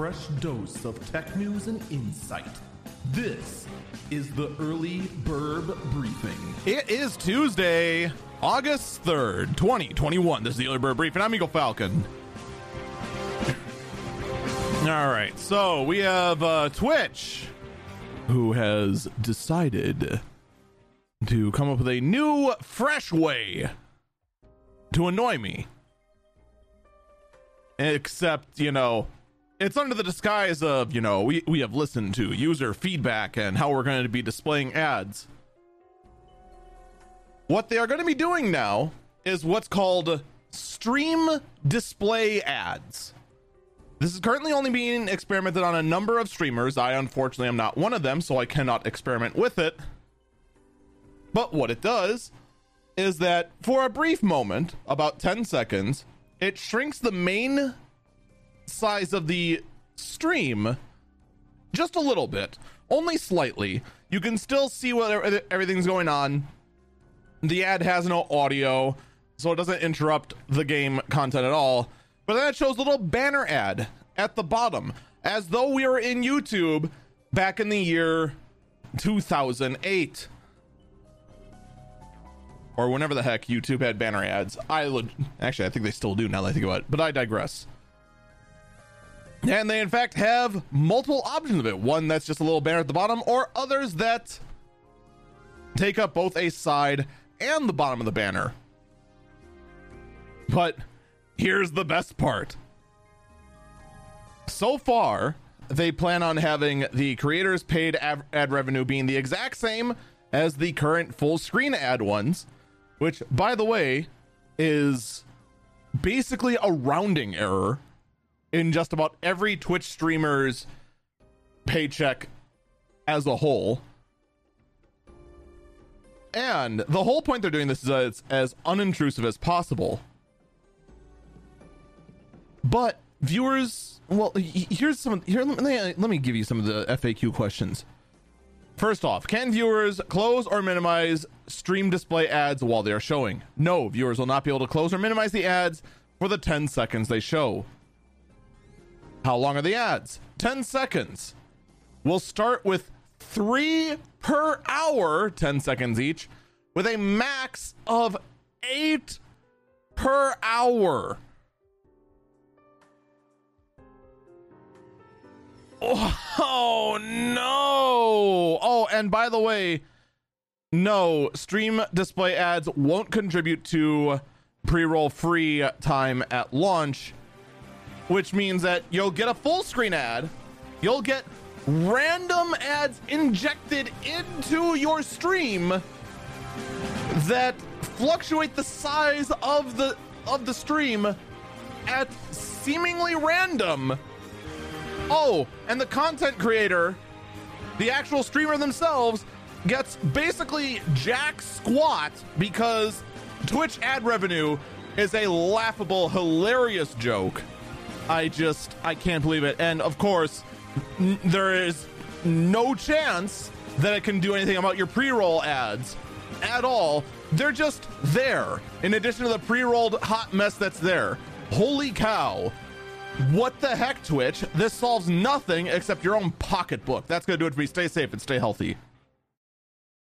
fresh dose of tech news and insight. This is the Early Bird Briefing. It is Tuesday, August 3rd, 2021. This is the Early Bird Briefing. I'm Eagle Falcon. All right, so we have uh, Twitch, who has decided to come up with a new, fresh way to annoy me. Except, you know, it's under the disguise of, you know, we, we have listened to user feedback and how we're going to be displaying ads. What they are going to be doing now is what's called stream display ads. This is currently only being experimented on a number of streamers. I unfortunately am not one of them, so I cannot experiment with it. But what it does is that for a brief moment, about 10 seconds, it shrinks the main size of the stream just a little bit, only slightly. You can still see what er, everything's going on. The ad has no audio, so it doesn't interrupt the game content at all. But then it shows a little banner ad at the bottom, as though we were in YouTube back in the year 2008 or whenever the heck YouTube had banner ads. I would actually, I think they still do now that I think about it, but I digress. And they, in fact, have multiple options of it. One that's just a little banner at the bottom, or others that take up both a side and the bottom of the banner. But here's the best part. So far, they plan on having the creators' paid ad, ad revenue being the exact same as the current full screen ad ones which, by the way, is basically a rounding error in just about every Twitch streamer's paycheck as a whole. And the whole point they're doing this is that it's as unintrusive as possible. But viewers, well, here's some. Here, let me, let me give you some of the FAQ questions. First off, can viewers close or minimize stream display ads while they are showing? No, viewers will not be able to close or minimize the ads for the 10 seconds they show. How long are the ads? 10 seconds. We'll start with three per hour, 10 seconds each, with a max of eight per hour. Oh no! Oh, and by the way, no, stream display ads won't contribute to pre-roll free time at launch, which means that you'll get a full screen ad, you'll get random ads injected into your stream that fluctuate the size of the of the stream at seemingly random Oh, and the content creator, the actual streamer themselves, gets basically jack squat because Twitch ad revenue is a laughable, hilarious joke. I just, I can't believe it. And of course, n- there is no chance that it can do anything about your pre roll ads at all. They're just there, in addition to the pre rolled hot mess that's there. Holy cow. What the heck, Twitch? This solves nothing except your own pocketbook. That's going to do it for me. Stay safe and stay healthy.